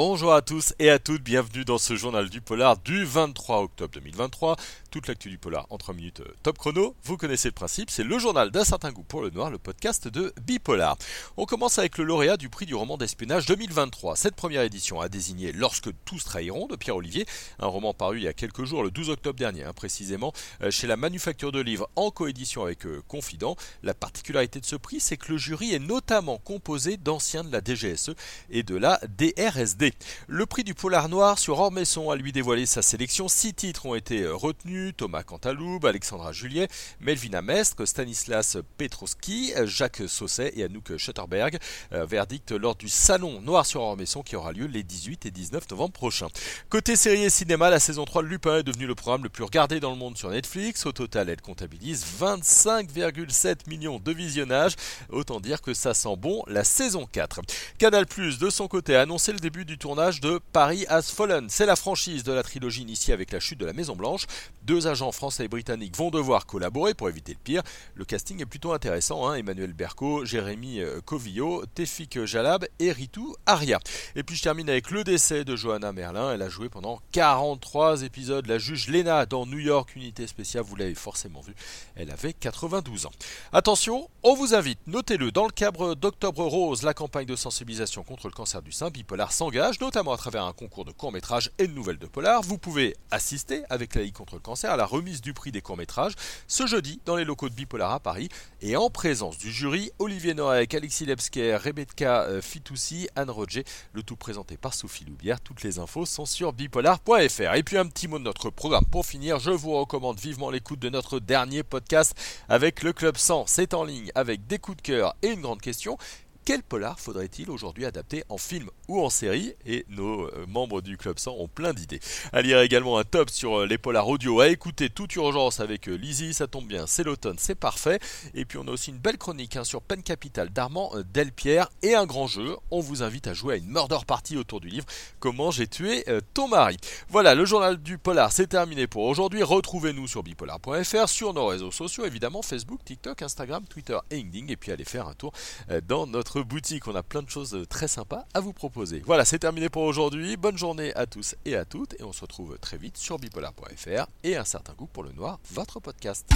Bonjour à tous et à toutes, bienvenue dans ce journal du polar du 23 octobre 2023. Toute l'actu du polar en 3 minutes euh, top chrono. Vous connaissez le principe, c'est le journal d'un certain goût pour le noir, le podcast de Bipolar. On commence avec le lauréat du prix du roman d'espionnage 2023. Cette première édition a désigné Lorsque tous trahiront de Pierre Olivier, un roman paru il y a quelques jours, le 12 octobre dernier, hein, précisément, euh, chez la Manufacture de Livres en coédition avec euh, Confident. La particularité de ce prix, c'est que le jury est notamment composé d'anciens de la DGSE et de la DRSD. Le prix du polar noir sur Ormesson a lui dévoilé sa sélection. Six titres ont été euh, Thomas Cantaloube, Alexandra Juliet, Melvina Mestre, Stanislas Petroski, Jacques Sausset et Anouk Schutterberg. Euh, verdict lors du salon Noir sur Ormesson qui aura lieu les 18 et 19 novembre prochains. Côté série et cinéma, la saison 3 de Lupin est devenue le programme le plus regardé dans le monde sur Netflix. Au total, elle comptabilise 25,7 millions de visionnages. Autant dire que ça sent bon la saison 4. Canal Plus, de son côté, a annoncé le début du tournage de Paris Has Fallen. C'est la franchise de la trilogie initiée avec la chute de la Maison Blanche. Deux agents français et britanniques vont devoir collaborer pour éviter le pire. Le casting est plutôt intéressant. Hein. Emmanuel Berco, Jérémy euh, Covillo, Tefik Jalab et Ritu Aria. Et puis je termine avec le décès de Johanna Merlin. Elle a joué pendant 43 épisodes la juge Lena dans New York Unité Spéciale. Vous l'avez forcément vu. Elle avait 92 ans. Attention, on vous invite, notez-le, dans le cadre d'Octobre Rose, la campagne de sensibilisation contre le cancer du sein, Bipolar s'engage, notamment à travers un concours de courts-métrages et de nouvelles de polar. Vous pouvez assister avec la Ligue contre le cancer à la remise du prix des courts-métrages ce jeudi dans les locaux de Bipolar à Paris et en présence du jury Olivier Norek, Alexis Lebsker, Rebecca euh, Fitoussi, Anne Roger, le tout présenté par Sophie Loubière. Toutes les infos sont sur bipolar.fr. Et puis un petit mot de notre programme pour finir, je vous recommande vivement l'écoute de notre dernier podcast avec le Club 100. C'est en ligne avec des coups de cœur et une grande question quel polar faudrait-il aujourd'hui adapter en film ou en série Et nos euh, membres du Club 100 ont plein d'idées. À lire également un top sur euh, les polars audio, à écouter toute urgence avec euh, Lizzie, ça tombe bien, c'est l'automne, c'est parfait. Et puis on a aussi une belle chronique hein, sur Pen Capital d'Armand Delpierre et un grand jeu. On vous invite à jouer à une murder party autour du livre Comment j'ai tué ton mari. Voilà, le journal du polar, c'est terminé pour aujourd'hui. Retrouvez-nous sur bipolar.fr, sur nos réseaux sociaux, évidemment Facebook, TikTok, Instagram, Twitter et LinkedIn. Et puis allez faire un tour dans boutique. On a plein de choses très sympas à vous proposer. Voilà, c'est terminé pour aujourd'hui. Bonne journée à tous et à toutes. Et on se retrouve très vite sur bipolar.fr et un certain goût pour le noir, votre podcast.